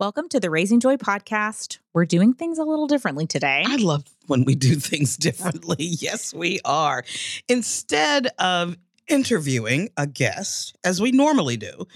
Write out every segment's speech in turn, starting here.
Welcome to the Raising Joy podcast. We're doing things a little differently today. I love when we do things differently. yes, we are. Instead of interviewing a guest, as we normally do,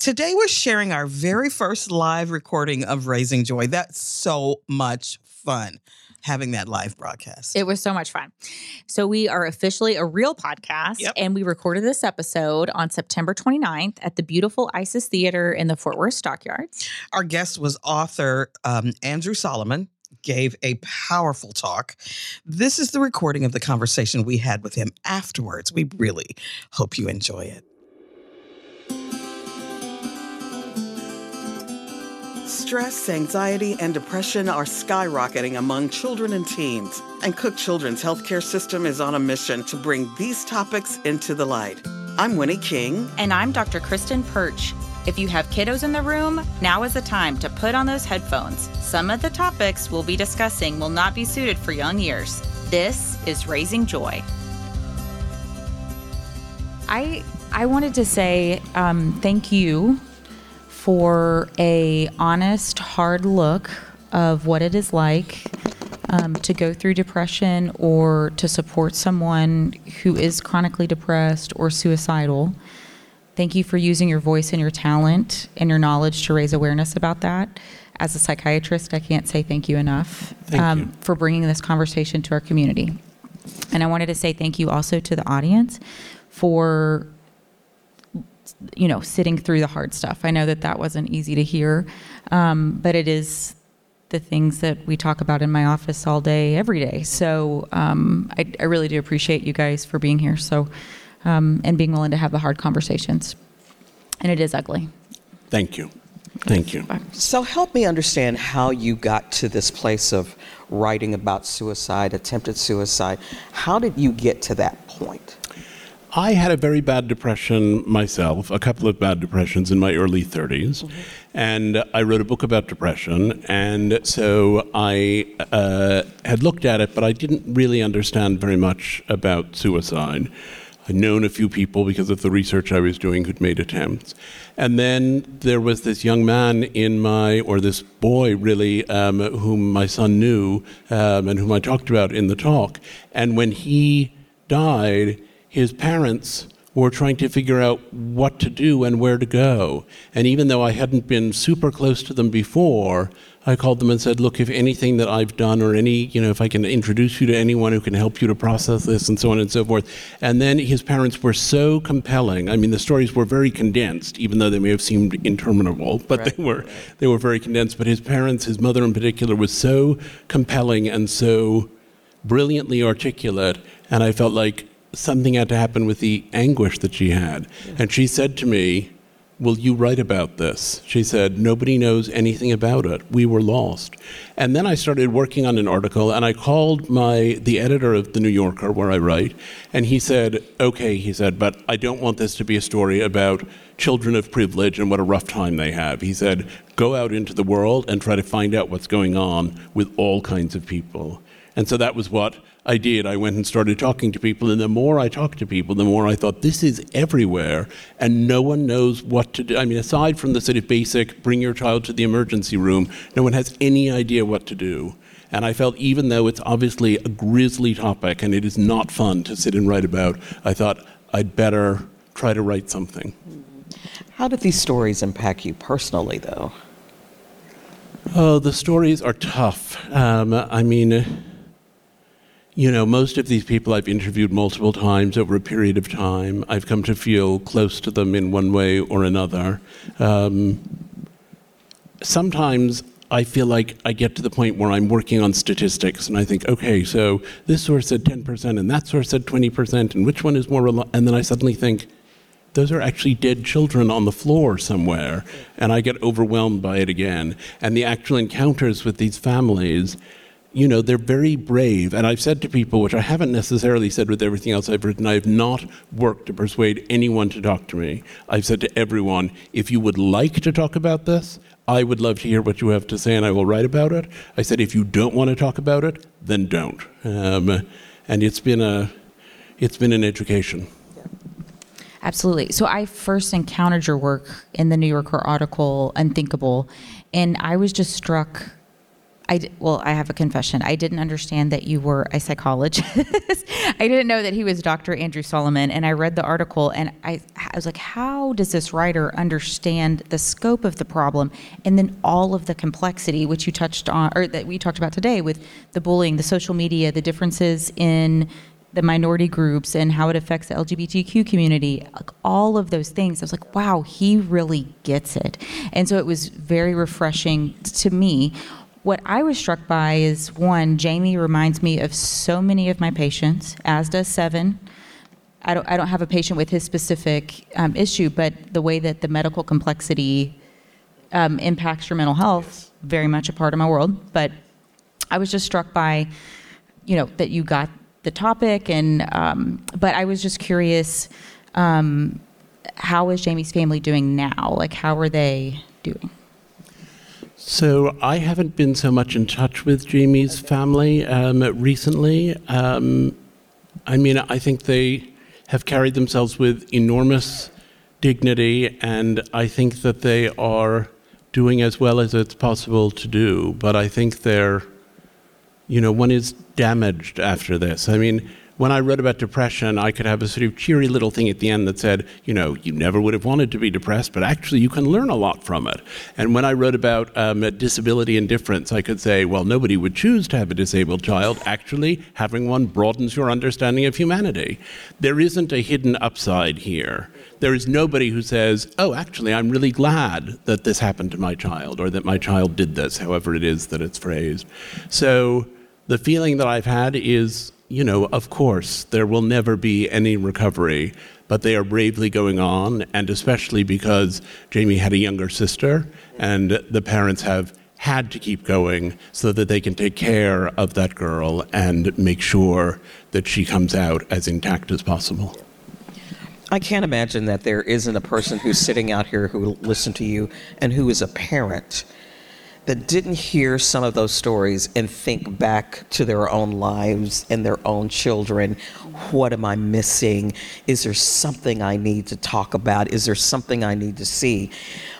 today we're sharing our very first live recording of Raising Joy. That's so much fun having that live broadcast. It was so much fun. So, we are officially a real podcast, Yep. and we recorded this episode on September 29th at the beautiful Isis Theater in the Fort Worth Stockyards. Our guest was author um, Andrew Solomon. Gave a powerful talk. This is the recording of the conversation we had with him afterwards. We really hope you enjoy it. Stress, anxiety, and depression are skyrocketing among children and teens. And Cook Children's healthcare system is on a mission to bring these topics into the light. I'm Winnie King. And I'm Dr. Kristen Perch. If you have kiddos in the room, now is the time to put on those headphones. Some of the topics we'll be discussing will not be suited for young ears. This is Raising Joy. I I wanted to say um, thank you for a honest, hard look of what it is like um, to go through depression or to support someone who is chronically depressed or suicidal. Thank you for using your voice and your talent and your knowledge to raise awareness about that. As a psychiatrist, I can't say thank you enough Thank you. for bringing this conversation to our community. And I wanted to say thank you also to the audience for you know sitting through the hard stuff. I know that that wasn't easy to hear, um, but it is the things that we talk about in my office all day, every day. So um, I, I really do appreciate you guys for being here. So um, and being willing to have the hard conversations. And it is ugly. Thank you. Thank you. So help me understand how you got to this place of writing about suicide, attempted suicide. How did you get to that point? I had a very bad depression myself, a couple of bad depressions in my early 30s. And I wrote a book about depression. And so I uh, had looked at it, but I didn't really understand very much about suicide. I'd known a few people because of the research I was doing who'd made attempts. And then there was this young man in my, or this boy really, um, whom my son knew um, and whom I talked about in the talk. And when he died, his parents were trying to figure out what to do and where to go. And even though I hadn't been super close to them before, I called them and said, Look, if anything that I've done or any, you know, if I can introduce you to anyone who can help you to process this and so on and so forth. And then his parents were so compelling. I mean, the stories were very condensed, even though they may have seemed interminable, but they were they were very condensed. But his parents, his mother in particular, was so compelling and so brilliantly articulate, and I felt like something had to happen with the anguish that she had. And she said to me, Will you write about this? She said, Nobody knows anything about it. We were lost. And then I started working on an article, and I called my the editor of the New Yorker, where I write, and he said, Okay, he said, but I don't want this to be a story about children of privilege and what a rough time they have. He said, Go out into the world and try to find out what's going on with all kinds of people. And so that was what I did. I went and started talking to people, and the more I talked to people, the more I thought this is everywhere, and no one knows what to do. I mean, aside from the sort of basic bring your child to the emergency room, no one has any idea what to do. And I felt, even though it's obviously a grisly topic and it is not fun to sit and write about, I thought I'd better try to write something. How did these stories impact you personally, though? Oh, the stories are tough. Um, I mean, you know, most of these people I've interviewed multiple times over a period of time. I've come to feel close to them in one way or another. Um, sometimes I feel like I get to the point where I'm working on statistics and I think, okay, so this source said 10% and that source said 20%, and which one is more reliable? And then I suddenly think, those are actually dead children on the floor somewhere. And I get overwhelmed by it again. And the actual encounters with these families, you know, they're very brave. And I've said to people, which I haven't necessarily said with everything else I've written, I have not worked to persuade anyone to talk to me. I've said to everyone, if you would like to talk about this, I would love to hear what you have to say and I will write about it. I said, if you don't want to talk about it, then don't. Um, and it's been a, it's been an education. Absolutely. So I first encountered your work in the New Yorker article Unthinkable, And I was just struck. I well, I have a confession. I didn't understand that you were a psychologist. I didn't know that he was Dr. Andrew Solomon. And I read the article, and I, I was like, how does this writer understand the scope of the problem, and then all of the complexity, which you touched on, or that we talked about today, with the bullying, the social media, the differences in the minority groups and how it affects the LGBTQ community, like all of those things. I was like, wow, he really gets it. And so it was very refreshing to me. What I was struck by is one, Jamie reminds me of so many of my patients, as does Seven. I don't, I don't have a patient with his specific um, issue, but the way that the medical complexity um, impacts your mental health, very much a part of my world. But I was just struck by, you know, that you got the topic, and um, but I was just curious, um, how is Jamie's family doing now? Like, how are they doing? So I haven't been so much in touch with Jamie's family um, recently. Um, I mean, I think they have carried themselves with enormous dignity, and I think that they are doing as well as it's possible to do. But I think they're, you know, one is damaged after this. I mean, when I wrote about depression, I could have a sort of cheery little thing at the end that said, you know, you never would have wanted to be depressed, but actually you can learn a lot from it. And when I wrote about um, disability and difference, I could say, well, nobody would choose to have a disabled child. Actually, having one broadens your understanding of humanity. There isn't a hidden upside here. There is nobody who says, oh, actually, I'm really glad that this happened to my child or that my child did this, however it is that it's phrased. So the feeling that I've had is you know, of course, there will never be any recovery, but they are bravely going on, and especially because Jamie had a younger sister, and the parents have had to keep going so that they can take care of that girl and make sure that she comes out as intact as possible. I can't imagine that there isn't a person who's sitting out here who will listen to you and who is a parent that didn't hear some of those stories and think back to their own lives and their own children. What am I missing? Is there something I need to talk about? Is there something I need to see?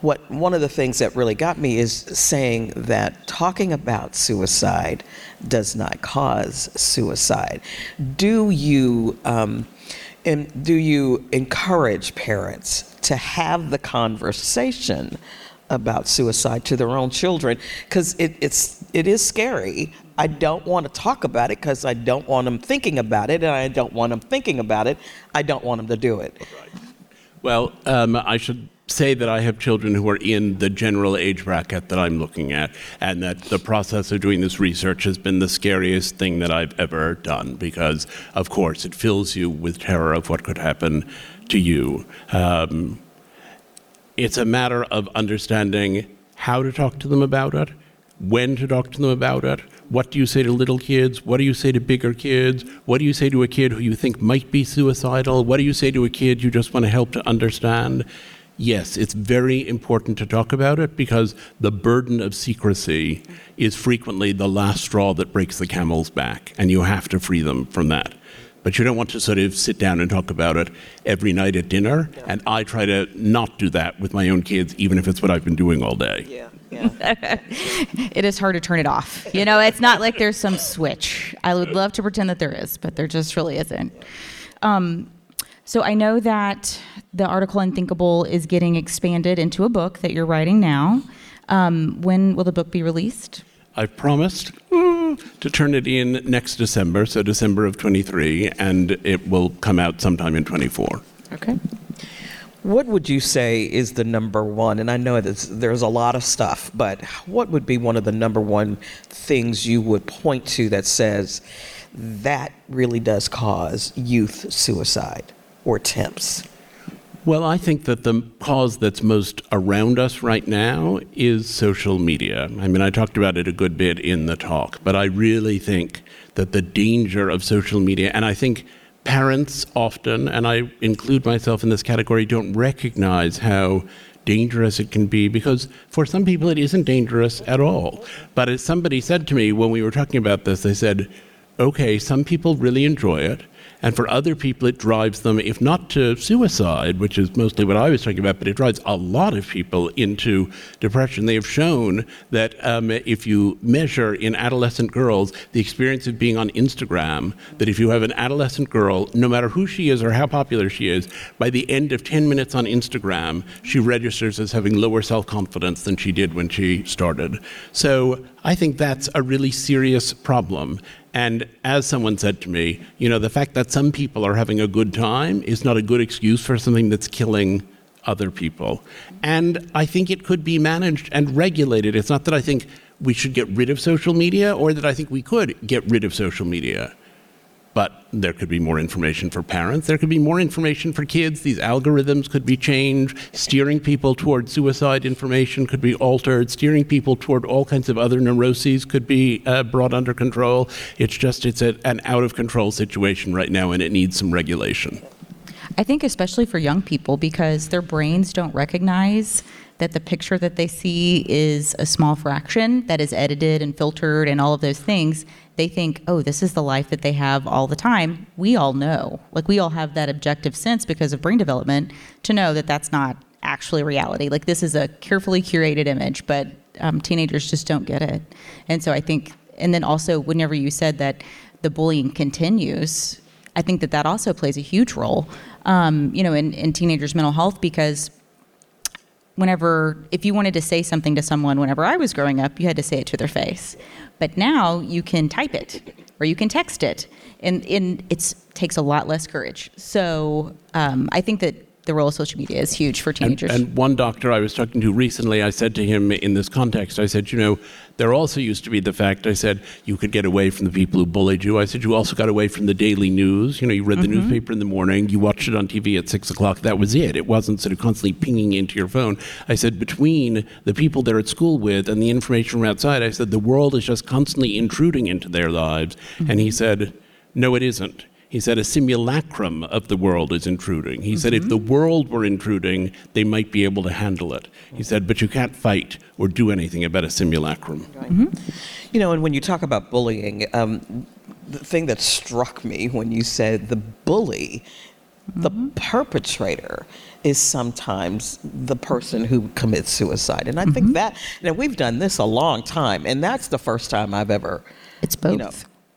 What one of the things that really got me is saying that talking about suicide does not cause suicide. Do you um, and do you encourage parents to have the conversation? About suicide to their own children because it, it's it is scary. I don't want to talk about it because I don't want them thinking about it, and I don't want them thinking about it. I don't want them to do it. Well, um, I should say that I have children who are in the general age bracket that I'm looking at, and that the process of doing this research has been the scariest thing that I've ever done because, of course, it fills you with terror of what could happen to you. Um, it's a matter of understanding how to talk to them about it, when to talk to them about it. What do you say to little kids? What do you say to bigger kids? What do you say to a kid who you think might be suicidal? What do you say to a kid you just want to help to understand? Yes, it's very important to talk about it because the burden of secrecy is frequently the last straw that breaks the camel's back, and you have to free them from that but you don't want to sort of sit down and talk about it every night at dinner. Yeah. And I try to not do that with my own kids, even if it's what I've been doing all day. Yeah. Yeah. it is hard to turn it off. You know, it's not like there's some switch. I would love to pretend that there is, but there just really isn't. Um, so I know that the article Unthinkable is getting expanded into a book that you're writing now. Um, when will the book be released? I've promised to turn it in next December, so December of 23, and it will come out sometime in 24. Okay. What would you say is the number one? And I know there's a lot of stuff, but what would be one of the number one things you would point to that says that really does cause youth suicide or attempts? Well, I think that the cause that's most around us right now is social media. I mean, I talked about it a good bit in the talk, but I really think that the danger of social media, and I think parents often, and I include myself in this category, don't recognize how dangerous it can be because for some people it isn't dangerous at all. But as somebody said to me when we were talking about this, they said, okay, some people really enjoy it. And for other people, it drives them, if not to suicide, which is mostly what I was talking about, but it drives a lot of people into depression. They have shown that um, if you measure in adolescent girls the experience of being on Instagram, that if you have an adolescent girl, no matter who she is or how popular she is, by the end of 10 minutes on Instagram, she registers as having lower self confidence than she did when she started. So I think that's a really serious problem. And as someone said to me, you know, the fact that some people are having a good time is not a good excuse for something that's killing other people. And I think it could be managed and regulated. It's not that I think we should get rid of social media or that I think we could get rid of social media. But there could be more information for parents. There could be more information for kids. These algorithms could be changed. Steering people toward suicide information could be altered. Steering people toward all kinds of other neuroses could be uh, brought under control. It's just it's a, an out of control situation right now, and it needs some regulation. I think especially for young people because their brains don't recognize that the picture that they see is a small fraction that is edited and filtered and all of those things. They think, oh, this is the life that they have all the time. We all know, like, we all have that objective sense because of brain development to know that that's not actually reality. Like, this is a carefully curated image, but um, teenagers just don't get it. And so I think, and then also, whenever you said that the bullying continues, I think that that also plays a huge role, um, you know, in, in teenagers' mental health because whenever if you wanted to say something to someone whenever I was growing up, you had to say it to their face. But now you can type it or you can text it, and, and it takes a lot less courage. So um, I think that the role of social media is huge for teenagers. And, and, one doctor I was talking to recently, I said to him in this context, I said, you know, there also used to be the fact, I said, you could get away from the people who bullied you. I said, you also got away from the daily news. You know, you read the mm-hmm. newspaper in the morning, you watched it on TV at six o'clock, that was it. It wasn't sort of constantly pinging into your phone. I said, between the people they're at school with and the information from outside, I said, the world is just constantly intruding into their lives. Mm-hmm. And he said, no, it isn't. He said a simulacrum of the world is intruding. He mm-hmm. said if the mm-hmm. world were intruding, they might be able to handle it. He said, but you can't fight or do anything about a simulacrum. Mm-hmm. You know, and when you talk about bullying, um, the thing that struck me when you said the bully, the mm-hmm. perpetrator, is sometimes the person who commits suicide. And I think mm-hmm. that, you know, we've done this a long time, and that's the first time I've ever. It's both. You know,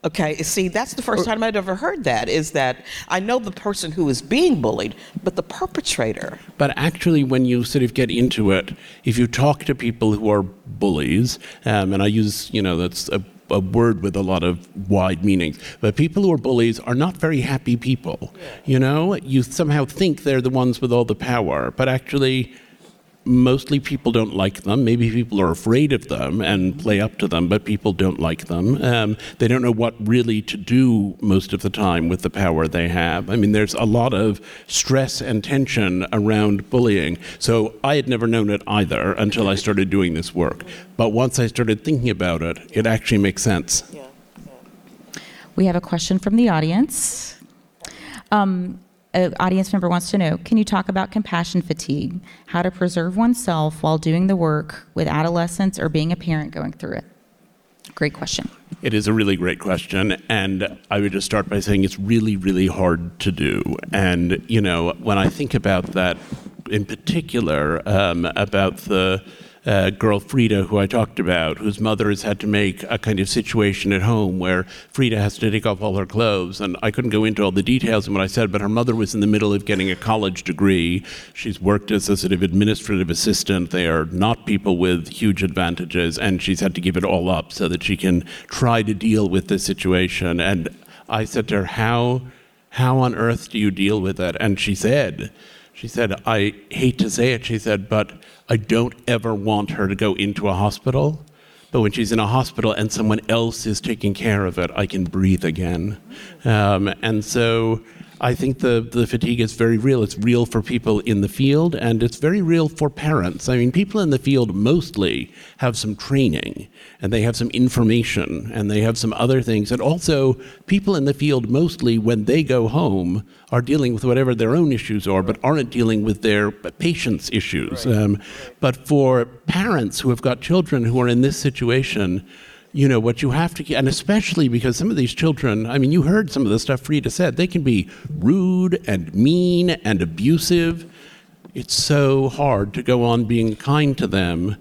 Okay, see, that's the first time I'd ever heard that. Is that I know the person who is being bullied, but the perpetrator. But actually, when you sort of get into it, if you talk to people who are bullies, um, and I use, you know, that's a, a, word with a lot of wide meanings, but people who are bullies are not very happy people. Yeah. You know, you somehow think they're the ones with all the power, but actually, mostly people don't like them. Maybe people are afraid of them and play up to them, but people don't like them. Um, they don't know what really to do most of the time with the power they have. I mean, there's a lot of stress and tension around bullying. So I had never known it either until I started doing this work. But once I started thinking about it, it actually makes sense. We have a question from the audience. Um, an audience member wants to know can you talk about compassion fatigue, how to preserve oneself while doing the work with adolescents or being a parent going through it? Great question. It is a really great question. And I would just start by saying it's really, really hard to do. And, you know, when I think about that in particular, um, about the uh, girl Frida, who I talked about, whose mother has had to make a kind of situation at home where Frida has to take off all her clothes. And I couldn't go into all the details in what I said, but her mother was in the middle of getting a college degree. She's worked as a sort of administrative assistant. They are not people with huge advantages, and she's had to give it all up so that she can try to deal with this situation. And I said to her, How, how on earth do you deal with it? And she said, she said, I hate to say it, she said, but I don't ever want her to go into a hospital. But when she's in a hospital and someone else is taking care of it, I can breathe again. Um, and so I think the, the fatigue is very real. It's real for people in the field, and it's very real for parents. I mean, people in the field mostly have some training, and they have some information, and they have some other things. And also, people in the field mostly, when they go home, are dealing with whatever their own issues are, but aren't dealing with their patients' issues. Right. Um, but for parents who have got children who are in this situation, you know what you have to and especially because some of these children i mean you heard some of the stuff frida said. They can be rude and mean and abusive. It's so hard to go on being kind to them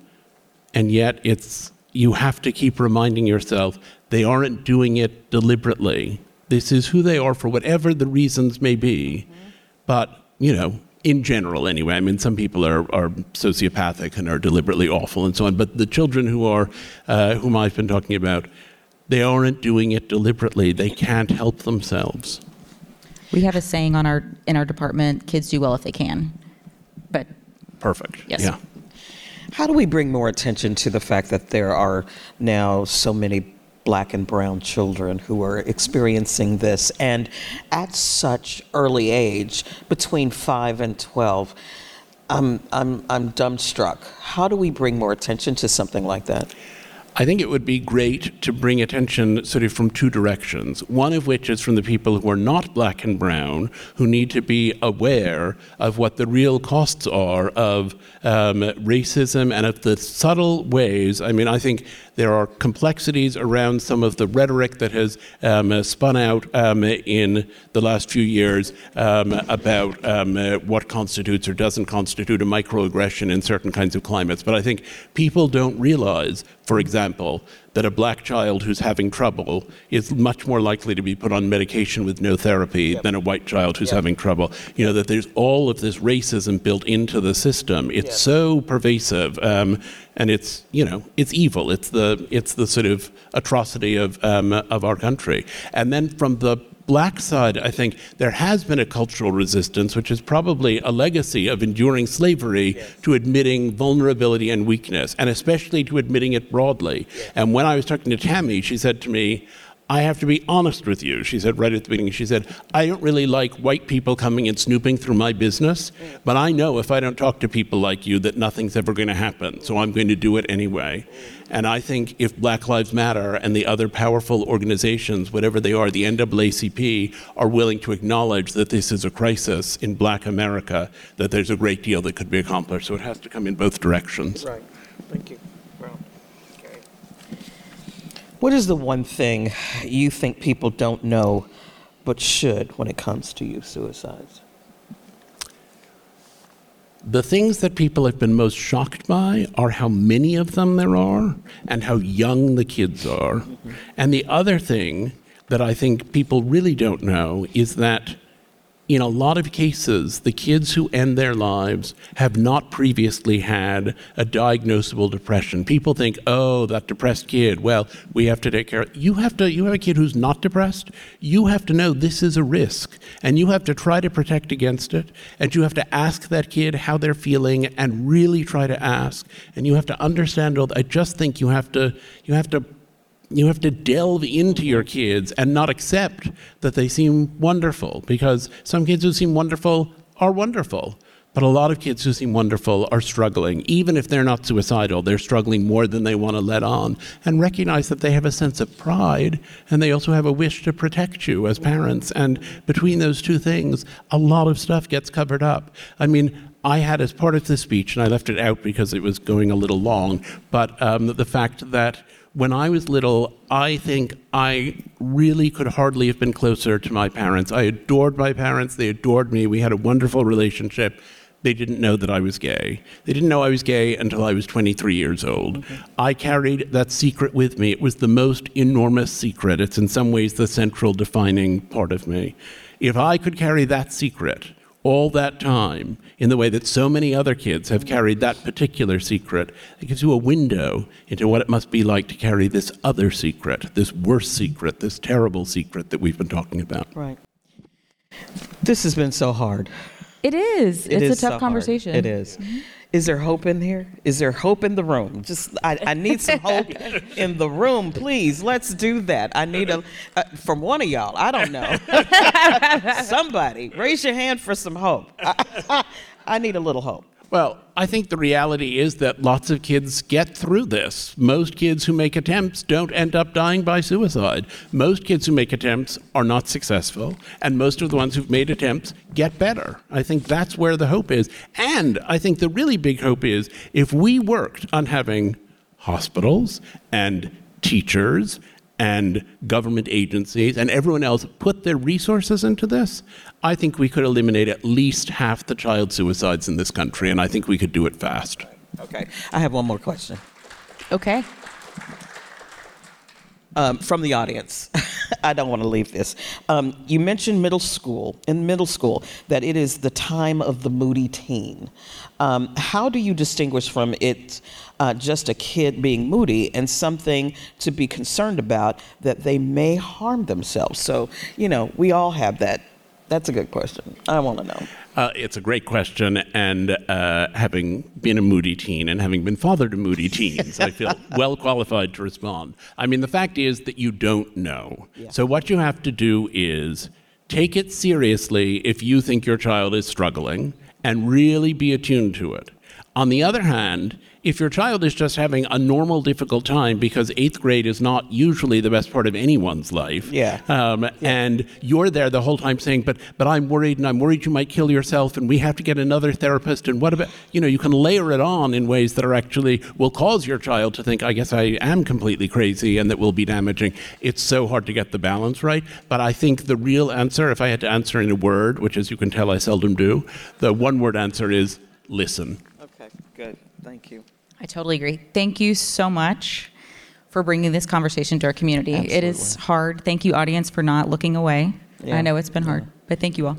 and yet it's you have to keep reminding yourself they aren't doing it deliberately. This is who they are for whatever the reasons may be. But you know in general anyway. I mean some people are, are sociopathic and are deliberately awful and so on but the children who are uh, whom i've been talking about they aren't doing it deliberately. They can't help themselves. We have a saying on our in our department: "Kids do well if they can." But perfect. Yes. yeah. How do we bring more attention to the fact that there are now so many black and brown children who are experiencing this and at such early age, between 5 and 12? I'm, I'm, I'm dumbstruck. How do we bring more attention to something like that? I think it would be great to bring attention sort of from two directions. One of which is from the people who are not black and brown, who need to be aware of what the real costs are of um, racism and of the subtle ways. I mean, I think there are complexities around some of the rhetoric that has um, uh, spun out um, in the last few years um, about um, uh, what constitutes or doesn't constitute a microaggression in certain kinds of climates. But I think people don't realize, for example, that a black child who's having trouble is much more likely to be put on medication with no therapy than a white child who's having trouble. You know, that there's all of this racism built into the system. It's so pervasive. Um, and it's, you know, it's evil. It's the, it's the sort of atrocity of, um, of our country. And then from the black side, I think there has been a cultural resistance, which is probably a legacy of enduring slavery to admitting vulnerability and weakness, and especially to admitting it broadly. And when I was talking to Tammy, she said to me, I have to be honest with you. She said right at the beginning, she said, I don't really like white people coming and snooping through my business, but I know if I don't talk to people like you that nothing's ever going to happen. So I'm going to do it anyway. And I think if Black Lives Matter and the other powerful organizations, whatever they are, the NAACP, are willing to acknowledge that this is a crisis in black America, that there's a great deal that could be accomplished. So it has to come in both directions. Right. Thank you. What is the one thing you think people don't know but should when it comes to youth suicides? The things that people have been most shocked by are how many of them there are and how young the kids are. And the other thing that I think people really don't know is that in a lot of cases, the kids who end their lives have not previously had a diagnosable depression. People think, oh, that depressed kid, well, we have to take care of you have to you have a kid who's not depressed, you have to know this is a risk and you have to try to protect against it and you have to ask that kid how they're feeling and really try to ask and you have to understand all I just think you have to you have to you have to delve into your kids and not accept that they seem wonderful because some kids who seem wonderful are wonderful. But a lot of kids who seem wonderful are struggling. Even if they're not suicidal, they're struggling more than they want to let on. And recognize that they have a sense of pride and they also have a wish to protect you as parents. And between those two things, a lot of stuff gets covered up. I mean, I had as part of the speech, and I left it out because it was going a little long, but um, the fact that when I was little, I think I really could hardly have been closer to my parents. I adored my parents, they adored me, we had a wonderful relationship. They didn't know that I was gay. They didn't know I was gay until I was 23 years old. I carried that secret with me. It was the most enormous secret. It's in some ways the central defining part of me. If I could carry that secret, all that time in the way that so many other kids have carried that particular secret. It gives you a window into what it must be like to carry this other secret, this worse secret, this terrible secret that we've been talking about. Right. This has been so hard. it is. It it's is a so tough hard. conversation. It is. Mm-hmm. Is there hope in here? Is there hope in the room? Just, I, I need some hope in the room, please. Let's do that. I need a, uh, from one of y'all. I don't know. Somebody, raise your hand for some hope. I, I need a little hope. Well, I think the reality is that lots of kids get through this. Most kids who make attempts don't end up dying by suicide. Most kids who make attempts are not successful, and most of the ones who've made attempts get better. I think that's where the hope is. And I think the really big hope is if we worked on having hospitals and teachers and government agencies and everyone else put their resources into this, I think we could eliminate at least half the child suicides in this country, and I think we could do it fast. Okay. I have one more question Okay. Um, from the audience. I don't want to leave this. Um, you mentioned middle school, in middle school, that it is the time of the moody teen. Um, how do you distinguish from it uh, just a kid being moody and something to be concerned about that they may harm themselves? So, you know, we all have that. That's a good question. I want to know. Uh, it's a great question, and uh, having been a moody teen and having been father to moody teens, I feel well qualified to respond. I mean, the fact is that you don't know. So, what you have to do is take it seriously if you think your child is struggling and really be attuned to it. On the other hand, if your child is just having a normal, difficult time because eighth grade is not usually the best part of anyone's life, Yeah. um, and you're there the whole time saying, "But, but I'm worried, and I'm worried you might kill yourself, and we have to get another therapist." And what about you know? You can layer it on in ways that are actually will cause your child to think, "I guess I am completely crazy," and that will be damaging. It's so hard to get the balance right. But I think the real answer, if I had to answer in a word, which as you can tell I seldom do, the one-word answer is listen. Okay, good. Thank you. I totally agree. Thank you so much for bringing this conversation to our community. It is hard. Thank you, audience, for not looking away. Yeah. I know it's been hard, but thank you all.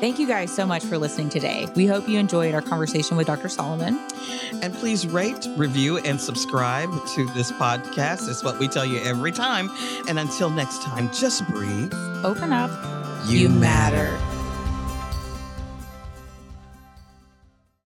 Thank you guys so much for listening today. We hope you enjoyed our conversation with Dr. Solomon. And please rate, review, and subscribe to this podcast. It's what we tell you every time. And until next time, just breathe. Open up. You matter.